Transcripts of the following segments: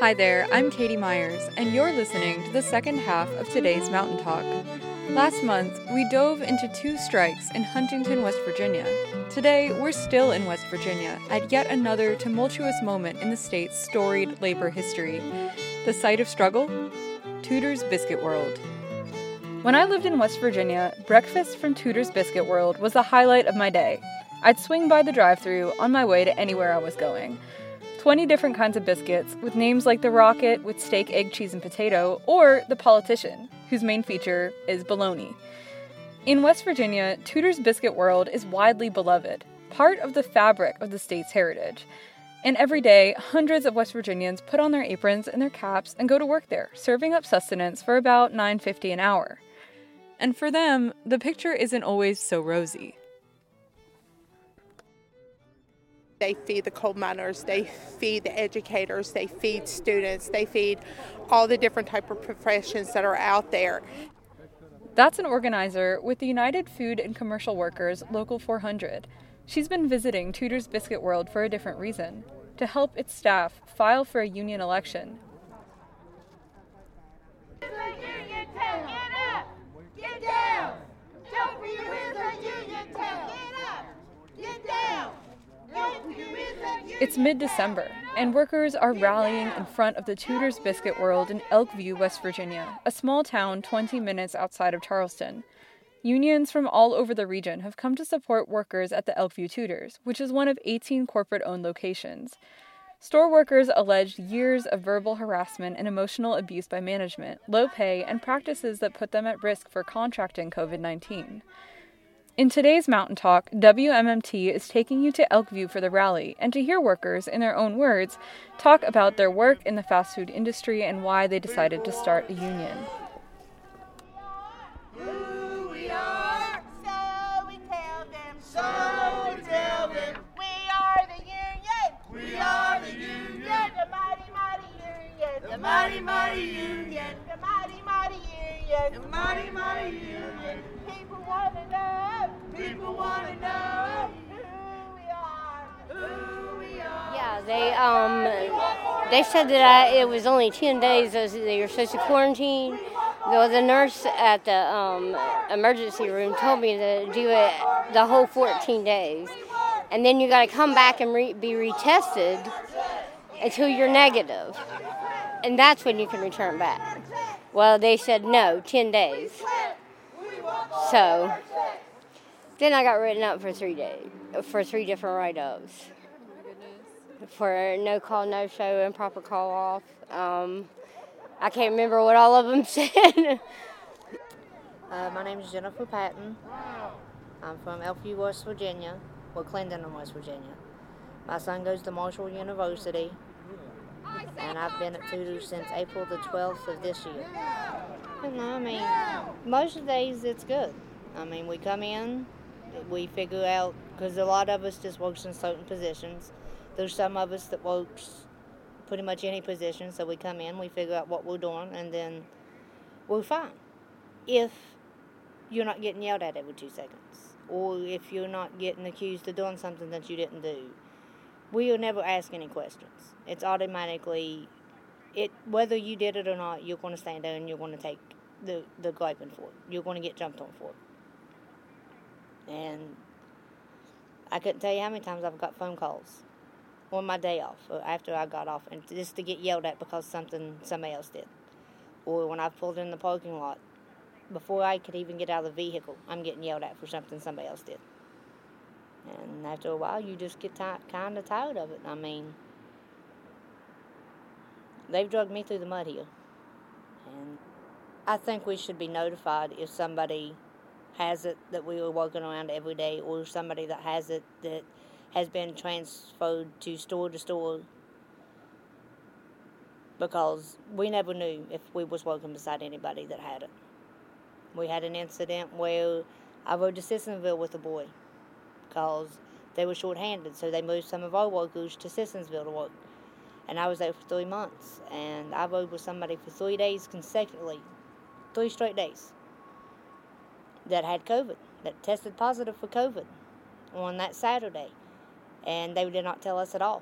Hi there, I'm Katie Myers, and you're listening to the second half of today's Mountain Talk. Last month, we dove into two strikes in Huntington, West Virginia. Today, we're still in West Virginia at yet another tumultuous moment in the state's storied labor history. The site of struggle? Tudor's Biscuit World. When I lived in West Virginia, breakfast from Tudor's Biscuit World was the highlight of my day. I'd swing by the drive through on my way to anywhere I was going. 20 different kinds of biscuits, with names like the Rocket with steak, egg, cheese, and potato, or the Politician, whose main feature is bologna. In West Virginia, Tudor's Biscuit World is widely beloved, part of the fabric of the state's heritage. And every day, hundreds of West Virginians put on their aprons and their caps and go to work there, serving up sustenance for about $9.50 an hour. And for them, the picture isn't always so rosy. They feed the coal miners, they feed the educators, they feed students, they feed all the different type of professions that are out there. That's an organizer with the United Food and Commercial Workers Local 400. She's been visiting Tudor's Biscuit World for a different reason to help its staff file for a union election. Get down! Don't be with the union town! Get up! Get down! Don't be with the union It's mid December, and workers are rallying in front of the Tudor's Biscuit World in Elkview, West Virginia, a small town 20 minutes outside of Charleston. Unions from all over the region have come to support workers at the Elkview Tudors, which is one of 18 corporate owned locations. Store workers alleged years of verbal harassment and emotional abuse by management, low pay, and practices that put them at risk for contracting COVID 19. In today's Mountain Talk, WMMT is taking you to Elkview for the rally and to hear workers, in their own words, talk about their work in the fast food industry and why they decided to start a union. Who we are, so we tell them. So we tell them. We are the union. We are the union. The mighty, mighty union. The mighty, mighty union. The mighty, mighty union. The mighty, mighty union. People want to know. People want to know who we are. Who we are. Yeah, they um they said that I, it was only ten days as they were supposed to quarantine. Though the nurse at the um, emergency room told me to do it the whole 14 days, and then you got to come back and re- be retested until you're negative, and that's when you can return back. Well, they said no, 10 days. So then I got written up for three days, for three different write-ups for no call, no show, improper call off. Um, I can't remember what all of them said. Uh, my name is Jennifer Patton. I'm from Elkview, West Virginia, well, Clinton, West Virginia. My son goes to Marshall University, and I've been at Tudor since April the 12th of this year. And I mean, most of the days it's good. I mean, we come in, we figure out, because a lot of us just works in certain positions. There's some of us that works pretty much any position, so we come in, we figure out what we're doing, and then we're fine. If you're not getting yelled at every two seconds, or if you're not getting accused of doing something that you didn't do, we will never ask any questions. It's automatically, it whether you did it or not, you're going to stand there and you're going to take the the griping for it. You're going to get jumped on for it. And I couldn't tell you how many times I've got phone calls on my day off or after I got off, and just to get yelled at because something somebody else did, or when I pulled in the parking lot before I could even get out of the vehicle, I'm getting yelled at for something somebody else did. And after a while, you just get ti- kind of tired of it. I mean, they've dragged me through the mud here. And I think we should be notified if somebody has it that we are working around every day, or somebody that has it that has been transferred to store to store. Because we never knew if we was working beside anybody that had it. We had an incident where I rode to Sissonville with a boy because they were short-handed, so they moved some of our workers to Sissonsville to work. And I was there for three months, and I rode with somebody for three days consecutively, three straight days, that had COVID, that tested positive for COVID on that Saturday, and they did not tell us at all.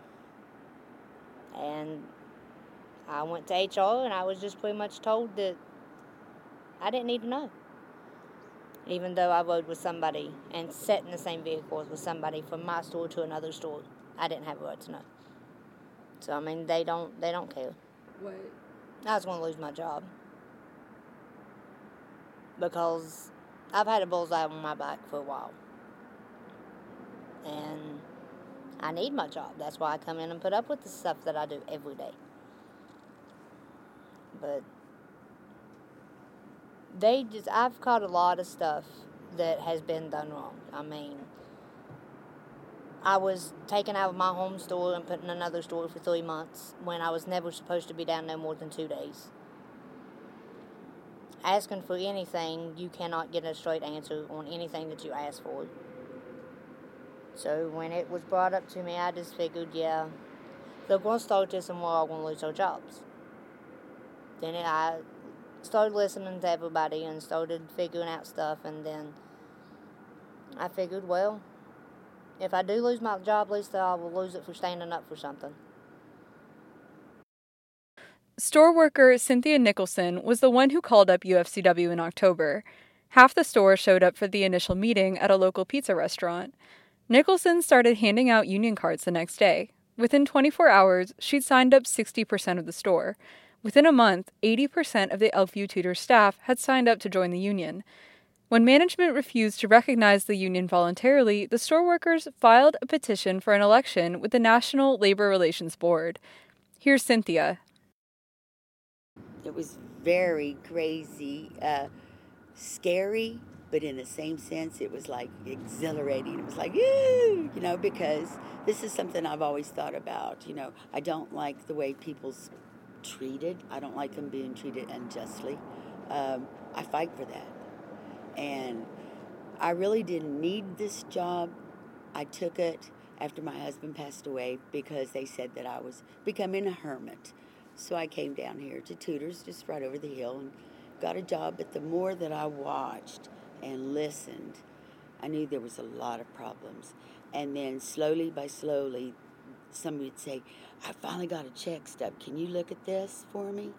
And I went to HR and I was just pretty much told that I didn't need to know. Even though I rode with somebody and sat in the same vehicle with somebody from my store to another store, I didn't have a right to know. So I mean, they don't they don't care. What? I was going to lose my job because I've had a bullseye on my back for a while, and I need my job. That's why I come in and put up with the stuff that I do every day. But they just I've caught a lot of stuff that has been done wrong. I mean, I was taken out of my home store and put in another store for three months when I was never supposed to be down there more than two days. Asking for anything, you cannot get a straight answer on anything that you ask for. So when it was brought up to me, I just figured, yeah, they're going to start this and we're all going to lose our jobs. Then I started listening to everybody and started figuring out stuff, and then I figured, well, if I do lose my job, least I will lose it for standing up for something. Store worker Cynthia Nicholson was the one who called up UFCW in October. Half the store showed up for the initial meeting at a local pizza restaurant. Nicholson started handing out union cards the next day. Within 24 hours, she'd signed up 60% of the store. Within a month, 80% of the Elkview Tudor staff had signed up to join the union. When management refused to recognize the union voluntarily, the store workers filed a petition for an election with the National Labor Relations Board. Here's Cynthia. It was very crazy, uh, scary, but in the same sense, it was like exhilarating. It was like, you know, because this is something I've always thought about. You know, I don't like the way people's treated. I don't like them being treated unjustly. Um, I fight for that. And I really didn't need this job. I took it after my husband passed away because they said that I was becoming a hermit. So I came down here to Tudor's, just right over the hill, and got a job. But the more that I watched and listened, I knew there was a lot of problems. And then slowly by slowly, somebody would say, I finally got a check stub. Can you look at this for me?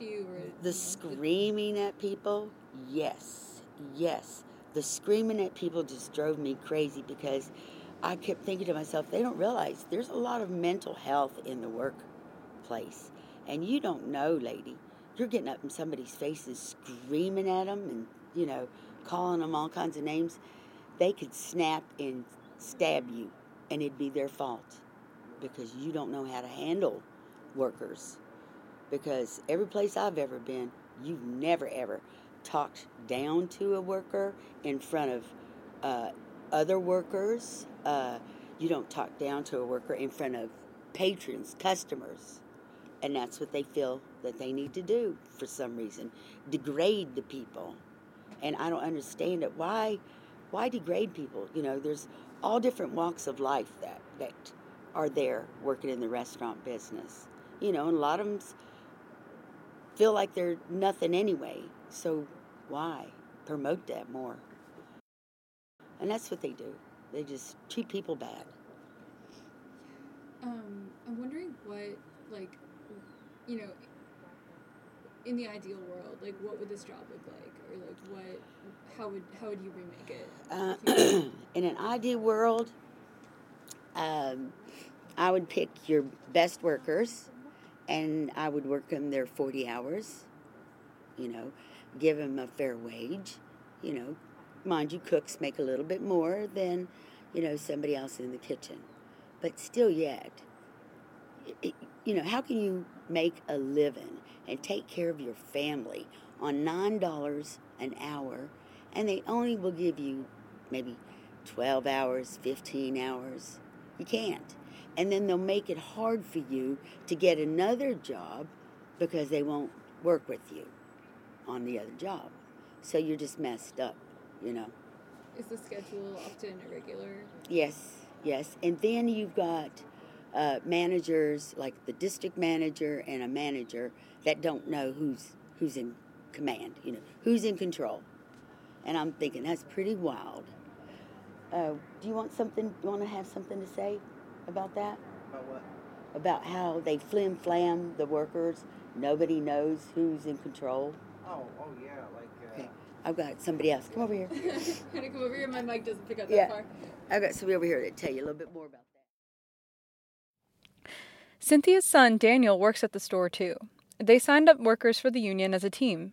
you The screaming at people, yes, yes. The screaming at people just drove me crazy because I kept thinking to myself, they don't realize there's a lot of mental health in the workplace. And you don't know, lady. You're getting up in somebody's faces, screaming at them and, you know, calling them all kinds of names. They could snap and stab you, and it'd be their fault because you don't know how to handle workers. Because every place I've ever been, you've never ever talked down to a worker in front of uh, other workers. Uh, you don't talk down to a worker in front of patrons, customers. And that's what they feel that they need to do for some reason degrade the people. And I don't understand it. Why? Why degrade people? You know, there's all different walks of life that, that are there working in the restaurant business. You know, and a lot of them feel like they're nothing anyway. So why promote that more? And that's what they do. They just treat people bad. Um, I'm wondering what, like, you know, in the ideal world, like, what would this job look like, or like, what, how would how would you remake it? Uh, in an ideal world, um, I would pick your best workers, and I would work them their forty hours. You know, give them a fair wage. You know, mind you, cooks make a little bit more than you know somebody else in the kitchen, but still, yet, it, you know, how can you make a living and take care of your family on nine dollars an hour, and they only will give you maybe twelve hours, fifteen hours? You can't. And then they'll make it hard for you to get another job because they won't work with you on the other job. So you're just messed up, you know. Is the schedule often irregular? Yes, yes. And then you've got uh, managers like the district manager and a manager that don't know who's who's in command, you know, who's in control. And I'm thinking that's pretty wild. Uh, do you want something? You want to have something to say about that? About what? about how they flim flam the workers. Nobody knows who's in control. Oh, oh yeah, like. Uh, Okay, I've got somebody else. Come over here. Can I come over here? My mic doesn't pick up Yeah. that far. I've got somebody over here to tell you a little bit more about that. Cynthia's son, Daniel, works at the store too. They signed up workers for the union as a team.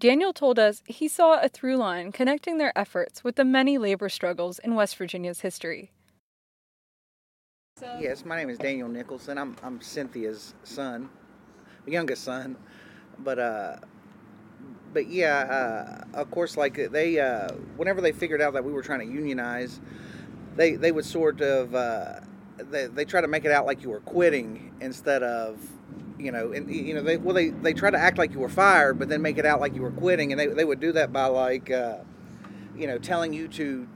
Daniel told us he saw a through line connecting their efforts with the many labor struggles in West Virginia's history. Yes, my name is Daniel Nicholson. I'm I'm Cynthia's son, the youngest son, but uh, but yeah, uh, of course, like they uh, whenever they figured out that we were trying to unionize, they they would sort of uh, they they try to make it out like you were quitting instead of you know and you know they well they they try to act like you were fired but then make it out like you were quitting and they they would do that by like uh, you know telling you to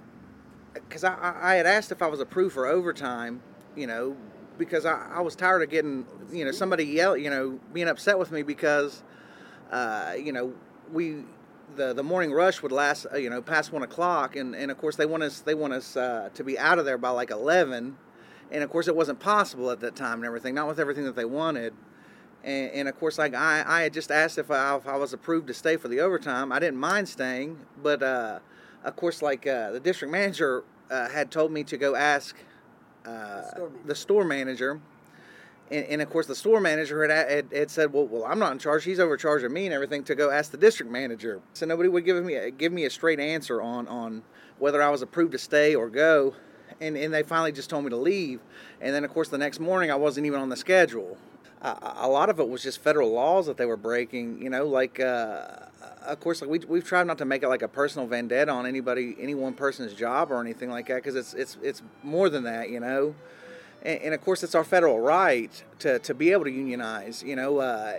because I, I had asked if I was approved for overtime, you know, because I, I was tired of getting, you know, somebody yell, you know, being upset with me because, uh, you know, we the the morning rush would last, uh, you know, past one o'clock, and, and of course they want us they want us uh, to be out of there by like eleven, and of course it wasn't possible at that time and everything, not with everything that they wanted. And, and of course, like I, I had just asked if I, if I was approved to stay for the overtime. I didn't mind staying, but uh, of course, like uh, the district manager uh, had told me to go ask uh, Store manager. the store manager, and, and of course, the store manager had, had, had said, "Well, well, I'm not in charge. He's overcharging me and everything." To go ask the district manager, so nobody would give me a, give me a straight answer on on whether I was approved to stay or go. And, and they finally just told me to leave. And then, of course, the next morning I wasn't even on the schedule a, a lot of it was just federal laws that they were breaking. You know, like uh, of course, like we we've tried not to make it like a personal vendetta on anybody, any one person's job or anything like that, because it's it's it's more than that. You know, and, and of course, it's our federal right to, to be able to unionize. You know, uh,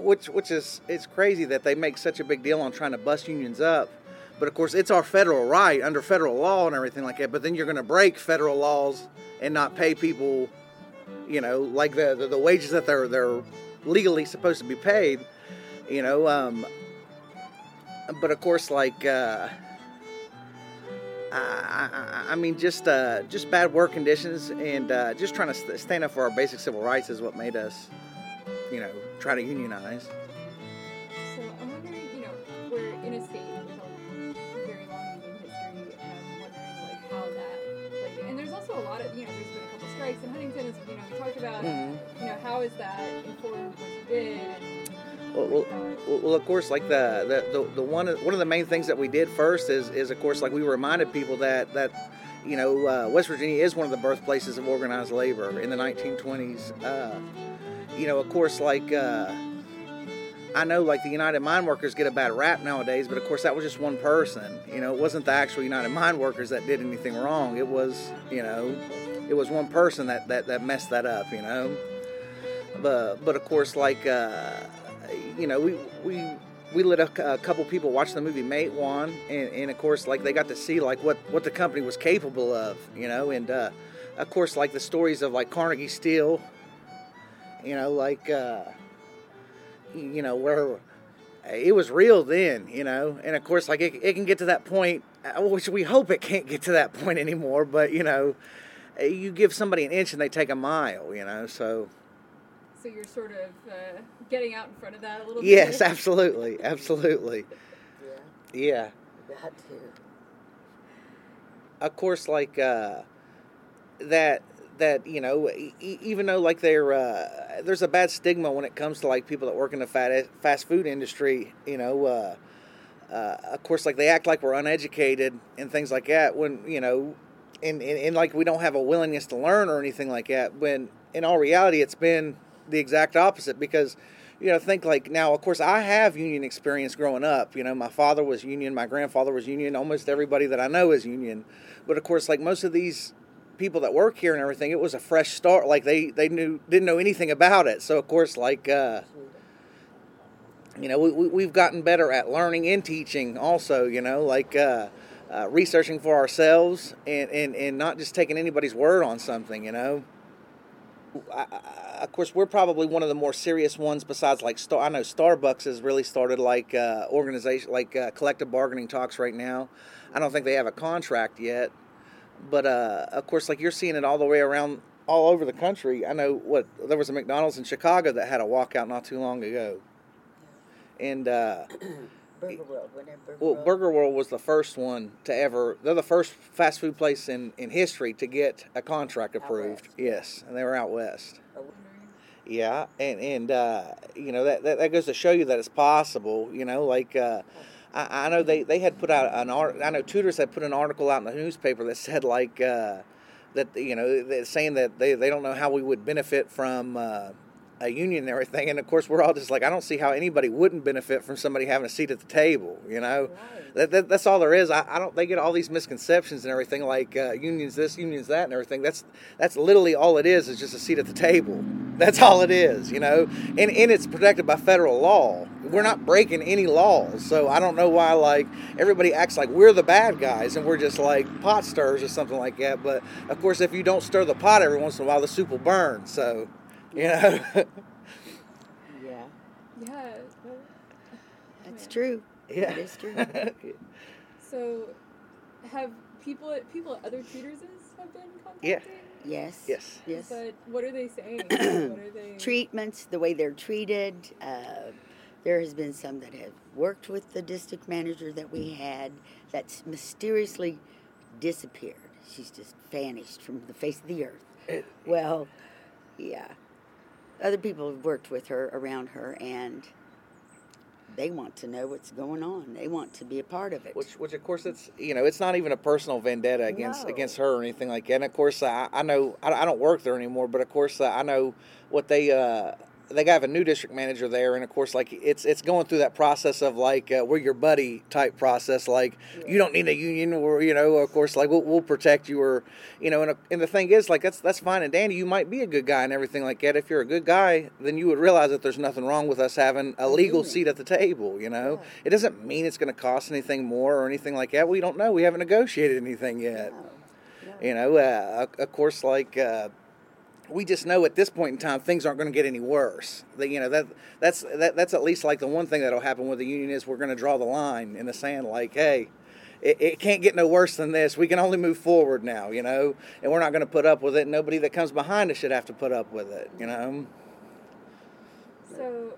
which which is it's crazy that they make such a big deal on trying to bust unions up. But of course, it's our federal right under federal law and everything like that. But then you're going to break federal laws and not pay people you know, like the, the, the wages that they're they're legally supposed to be paid, you know. Um, but of course, like uh, I, I, I mean, just uh, just bad work conditions and uh, just trying to st- stand up for our basic civil rights is what made us, you know, try to unionize. So I'm wondering, you know, we're in a state with a very long union history, and I'm wondering like how that played. And there's also a lot of, you know, there's been a couple strikes in Huntington, as you know, we talked about. Mhm. You know, how is that informed what you did? Well, well, of course, like the, the, the, the one one of the main things that we did first is is of course like we reminded people that that you know uh, West Virginia is one of the birthplaces of organized labor in the 1920s. Uh, you know, of course, like uh, I know like the United Mine Workers get a bad rap nowadays, but of course that was just one person. You know, it wasn't the actual United Mine Workers that did anything wrong. It was you know, it was one person that that, that messed that up. You know, but but of course like. Uh, you know, we we we let a, a couple people watch the movie Matewan, and, and of course, like they got to see like what what the company was capable of, you know, and uh, of course, like the stories of like Carnegie Steel, you know, like uh, you know where it was real then, you know, and of course, like it, it can get to that point, uh, which we hope it can't get to that point anymore, but you know, you give somebody an inch and they take a mile, you know, so. So you're sort of uh, getting out in front of that a little Yes, bit. Yes, absolutely, absolutely. Yeah. That too. Of course, like uh, that. That you know, e- e- even though like there, uh, there's a bad stigma when it comes to like people that work in the fat, fast food industry. You know, uh, uh, of course, like they act like we're uneducated and things like that. When you know, and, and, and like we don't have a willingness to learn or anything like that. When in all reality, it's been the exact opposite because you know think like now of course i have union experience growing up. You know my father was union my grandfather was union almost everybody that i know is union. But of course like most of these people that work here and everything it was a fresh start. Like they they knew didn't know anything about it. So of course like uh you know we, we, we've gotten better at learning and teaching also you know like uh, uh, researching for ourselves and, and, and not just taking anybody's word on something you know I, I, of course, we're probably one of the more serious ones. Besides, like Star, I know Starbucks has really started like uh, organization, like uh, collective bargaining talks right now. I don't think they have a contract yet, but uh, of course, like you're seeing it all the way around all over the country. I know what there was a McDonald's in Chicago that had a walkout not too long ago, and uh, Burger World, whenever Burger well, World. Burger World was the first one to ever. They're the first fast food place in in history to get a contract approved. Yes, and they were out west. Oh, Yeah, and and uh, you know that, that that goes to show you that it's possible. You know, like uh, I, I know they, they had put out an art. I know Tudor's had put an article out in the newspaper that said like uh, that you know saying that they, they don't know how we would benefit from uh, a union and everything. And of course, we're all just like I don't see how anybody wouldn't benefit from somebody having a seat at the table. You know, that, that that's all there is. I, I don't. They get all these misconceptions and everything like uh, unions this, unions that, and everything. That's that's literally all it is. Is just a seat at the table. That's all it is. You know, and and it's protected by federal law. We're not breaking any laws, so I don't know why like everybody acts like we're the bad guys and we're just like pot stirrers or something like that. But of course, if you don't stir the pot every once in a while, the soup will burn. So, you know. Yeah, Yeah. that's true. Yeah. That is true. So, have people at people at other Tudor's have been contacting? Yeah. yes. yes. Yes. But what are they saying? what are they? Treatments, the way they're treated. Uh, there has been some that have worked with the district manager that we had that's mysteriously disappeared. She's just vanished from the face of the earth. It- Well, yeah. Other people have worked with her, around her, and they want to know what's going on. They want to be a part of it. Which, which of course, it's you know, it's not even a personal vendetta against No. against her or anything like that. And of course, I, I know I, I don't work there anymore, but of course, uh, I know what they uh, they have a new district manager there, and of course, like it's it's going through that process of like uh, we're your buddy type process. Like you don't need a union, or you know, of course, like we'll, we'll protect you, or you know, and, and the thing is, like that's that's fine. And dandy. you might be a good guy and everything like that. If you're a good guy, then you would realize that there's nothing wrong with us having a legal union. seat at the table. You know, it doesn't mean it's going to cost anything more or anything like that. We don't know. We haven't negotiated anything yet. You know, uh, of- of course, like uh, we just know at this point in time things aren't going to get any worse. That you know that that's that, that's at least like the one thing that'll happen with the union is we're going to draw the line in the sand. Like, hey. It, it can't get no worse than this. We can only move forward now, you know, and we're not going to put up with it. Nobody that comes behind us should have to put up with it, you know. So,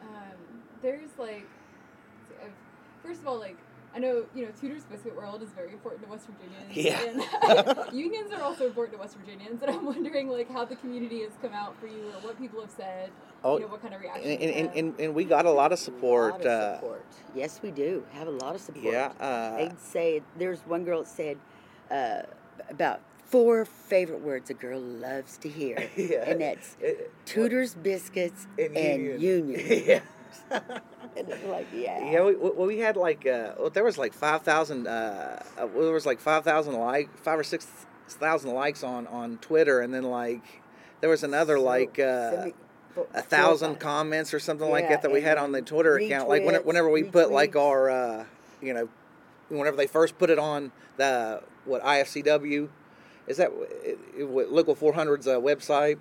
um, there's like, first of all, like I know you know Tudor's Biscuit World is very important to West Virginians. Yeah. And unions are also important to West Virginians, and I'm wondering like how the community has come out for you, or what people have said. Oh, you know, what kind of reaction. And, you've and, and, and we got a lot of support. lot of uh, support. Yes, we do have a lot of support. Yeah, uh, They'd say there's one girl that said uh, about four favorite words a girl loves to hear, Yeah. and that's It- Tudor's, biscuits, and and, union. union. yeah. and it's like, yeah, Yeah, we, we we had like uh, well, there was like five thousand. Uh, uh, well, there was like five thousand like five or six thousand likes on on Twitter, and then like there was another So, like uh, four- a thousand comments or something like that that we had on the Twitter account. Like when, whenever we put like our uh, you know whenever they first put it on the what IFCW is that it, it, what local 400's uh, website.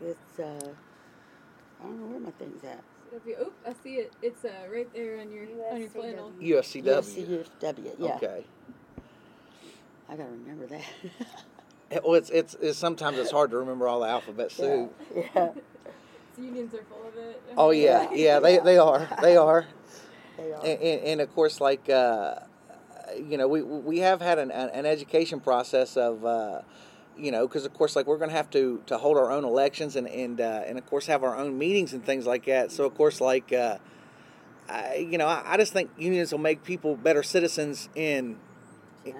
It's uh, I don't know where my thing's at. If you, oh, I see it. It's uh, right there on your on your flannel. USCW. Yes, CUFW. Yeah, Okay. I gotta remember that. It- Well, it's, it's it's sometimes it's hard to remember all the alphabet soup. yeah, So unions are full of it. Oh yeah, yeah, they they are, they are, they are. and, and, and of course, like uh, you know, we we have had an an education process of. Uh, you know, because of course, like we're going to have to to hold our own elections and and uh, and of course have our own meetings and things like that. So of course, like uh, I, you know, I, I just think unions will make people better citizens in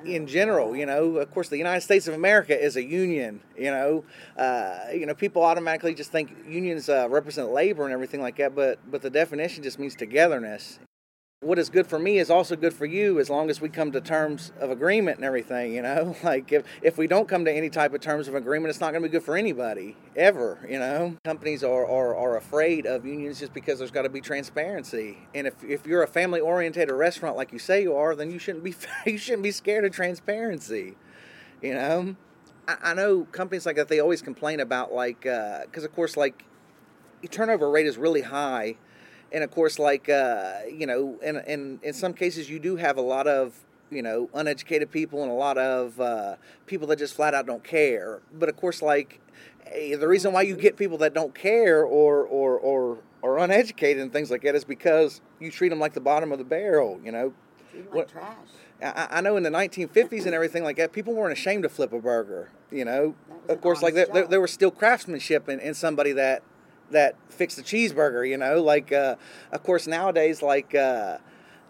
in general. You know, of course, the United States of America is a union. You know, uh, you know, people automatically just think unions uh, represent labor and everything like that, but but the definition just means togetherness. What is good for me is also good for you as long as we come to terms of agreement and everything, you know? Like if, if we don't come to any type of terms of agreement, it's not going to be good for anybody ever, you know? Companies are, are, are afraid of unions just because there's got to be transparency. And if, if you're a family oriented restaurant like you say you are, then you shouldn't be you shouldn't be scared of transparency. You know? I, I know companies like that they always complain about like uh, because of course like turnover rate is really high and of course like uh, you know in, in in some cases you do have a lot of you know uneducated people and a lot of uh, people that just flat out don't care. But of course, like eh, the reason why you get people that don't care or or or or uneducated and things like that is because you treat them like the bottom of the barrel. You know, like What- trash. I, I know in the 1950s and everything like that, people weren't ashamed to flip a burger. You know, of course, like there, there, there was still craftsmanship in, in somebody that that fixed the cheeseburger. You know, like uh, of course nowadays, like uh,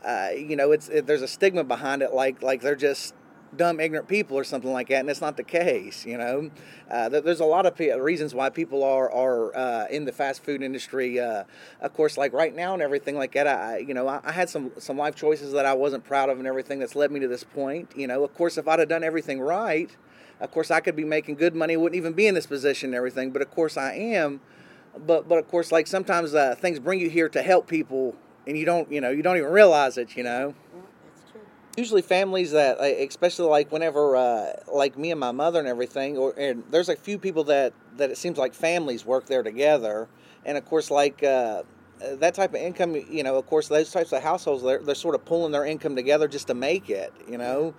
uh, you know, it's it, there's a stigma behind it, like like they're just dumb, ignorant people or something like that, and it's not the case. You know, uh, there's a lot of pe- reasons why people are are uh, in the fast food industry. Uh, of course, like right now and everything like that. I, I- you know, I, I had some some life choices that I wasn't proud of and everything that's led me to this point. You know, of course, if I'd have done everything right, of course, I could be making good money, wouldn't even be in this position and everything. But of course, I am. But but of course, like sometimes uh, things bring you here to help people, and you don't you know you don't even realize it. You know Yeah, that's true. usually families that especially like whenever uh, like me and my mother and everything or and there's a few people that that it seems like families work there together and of course like uh, that type of income you know of course those types of households they're, they're sort of pulling their income together just to make it you know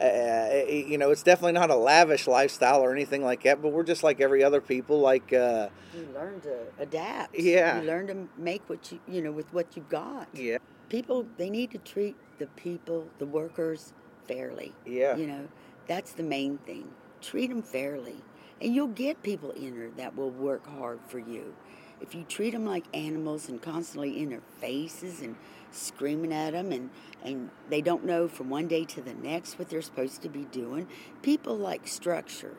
uh, you know it's definitely not a lavish lifestyle or anything like that but we're just like every other people like uh, You learn to adapt. Yeah. You learn to make what you you know with what you've got. yeah People they need to treat the people, the workers, fairly. yeah You know, that's the main thing. Treat them fairly, and you'll get people in there that will work hard for you. If you treat them like animals and constantly in their faces and screaming at them, and and they don't know from one day to the next what they're supposed to be doing, people like structure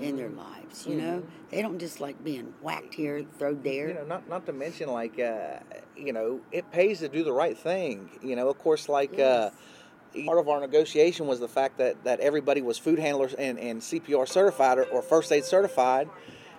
in their lives. You know, they don't just like being whacked here, thrown there. you know not not to mention like uh, you know it pays to do the right thing you know of course like uh, part of our negotiation was the fact that that everybody was food handlers and, and cpr certified or, or first aid certified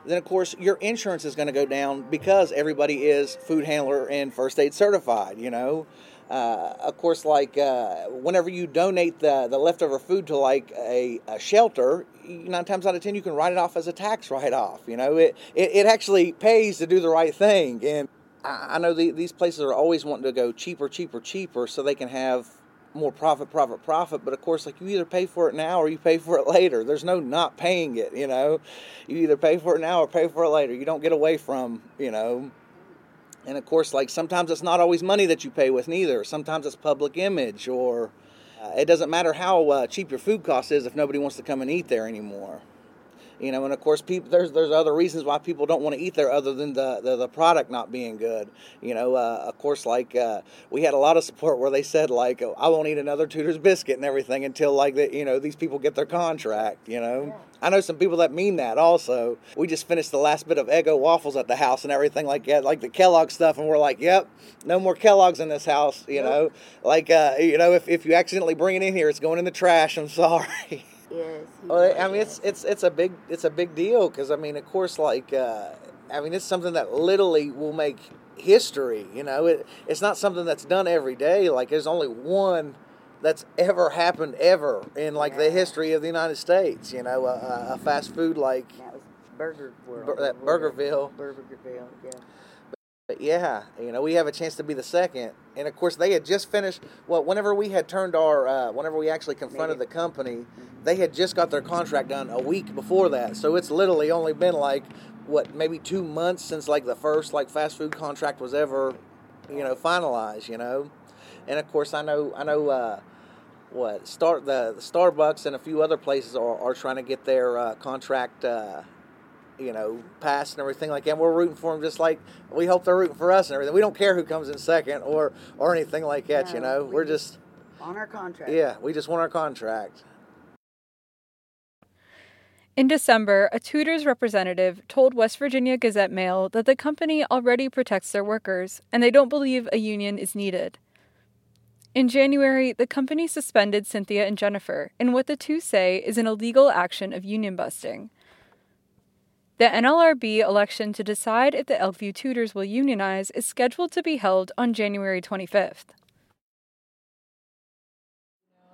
then of course your insurance is going to go down because everybody is food handler and first aid certified you know? Uh, of course like uh, whenever you donate the, the leftover food to like a, a shelter nine times out of ten you can write it off as a tax write-off you know? It, it, it actually pays to do the right thing and i, know the, these places are always wanting to go cheaper cheaper cheaper so they can have more profit, profit, profit. But of course, like you either pay for it now or you pay for it later. There's no not paying it, you know. You either pay for it now or pay for it later. You don't get away from, you know. And of course, like sometimes it's not always money that you pay with neither. Sometimes it's public image or uh, it doesn't matter how uh, cheap your food cost is if nobody wants to come and eat there anymore. You know, and of course, people there's there's other reasons why people don't want to eat there other than the the, the product not being good. You know, uh, of course, like uh, we had a lot of support where they said like, oh, I won't eat another Tudor's biscuit and everything until like the, you know these people get their contract. You know, I know some people that mean that also. We just finished the last bit of Eggo waffles at the house and everything like that, like the Kellogg stuff, and we're like, yep, no more Kellogg's in this house. You know, like uh, you know if if you accidentally bring it in here, it's going in the trash. I'm sorry. Yes. Well, I mean, it's it's it's a big it's a big deal because I mean, of course, like uh, I mean, it's something that literally will make history. You know, it it's not something that's done every day. Like there's only one that's ever happened ever in like the history of the United States. You know, a, a- fast food like. That was Burger World. Bur- that. Burgerville. Burgerville, yeah. But yeah, you know, we have a chance to be the second. And of course, they had just finished. Well, whenever we had turned our, uh, whenever we actually confronted the company, they had just got their contract done a week before that. So it's literally only been like what, maybe two months since like the first like fast food contract was ever, you know, finalized. You know, and of course, I know, I know. Uh, what start the, the Starbucks and a few other places are, are trying to get their uh, contract uh, you know, passed and everything like that. And we're rooting for them just like we hope they're rooting for us and everything. We don't care who comes in second or or anything like that. you know, we we're just- just On our contract. yeah, we just want our contract. In December, a Tudor's representative told West Virginia Gazette Mail that the company already protects their workers and they don't believe a union is needed. In January, the company suspended Cynthia and Jennifer in what the two say is an illegal action of union busting. The NLRB election to decide if the Elkview Tudor's will unionize is scheduled to be held on January 25th.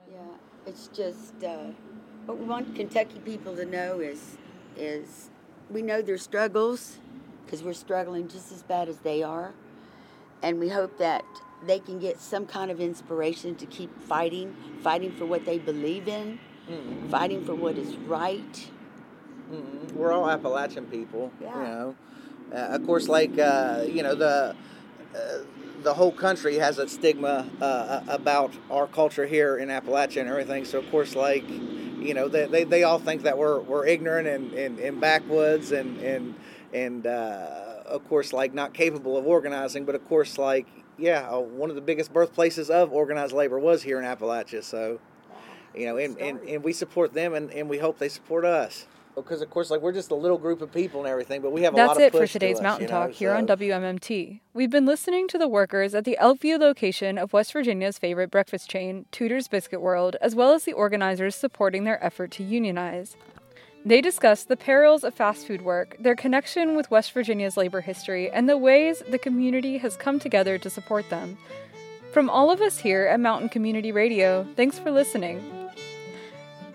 Yeah, it's just uh, what we want Kentucky people to know is is we know their struggles because we're struggling just as bad as they are, and we hope that they can get some kind of inspiration to keep fighting, fighting for what they believe in, Mm-hmm. fighting for what is right. Mhm. We're all Appalachian people, Yeah. you know. Uh, of course, like uh, you know the uh, the whole country has a stigma uh, about our culture here in Appalachia and everything. So of course, like you know, they, they, they all think that we're we're ignorant and, and, and backwoods and and and uh, of course, like not capable of organizing. But of course, like yeah, uh, one of the biggest birthplaces of organized labor was here in Appalachia. So you know, and, and, and we support them and, and we hope they support us. Because of course, like we're just a little group of people and everything, but we have a lot That's of it for push to today's us, Mountain you know, Talk here on so- WMMT. We've been listening to the workers at the Elkview location of West Virginia's favorite breakfast chain, Tudor's Biscuit World, as well as the organizers supporting their effort to unionize. They discussed the perils of fast food work, their connection with West Virginia's labor history, and the ways the community has come together to support them. From all of us here at Mountain Community Radio, thanks for listening.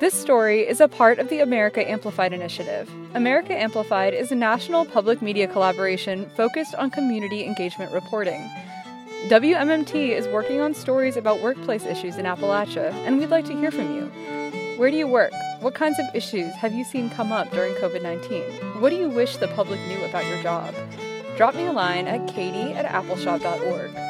This story is a part of the America Amplified initiative. America Amplified is a national public media collaboration focused on community engagement reporting. WMMT is working on stories about workplace issues in Appalachia, and we'd like to hear from you. Where do you work? What kinds of issues have you seen come up during COVID 19? What do you wish the public knew about your job? Drop me a line at katie at appalshop.org.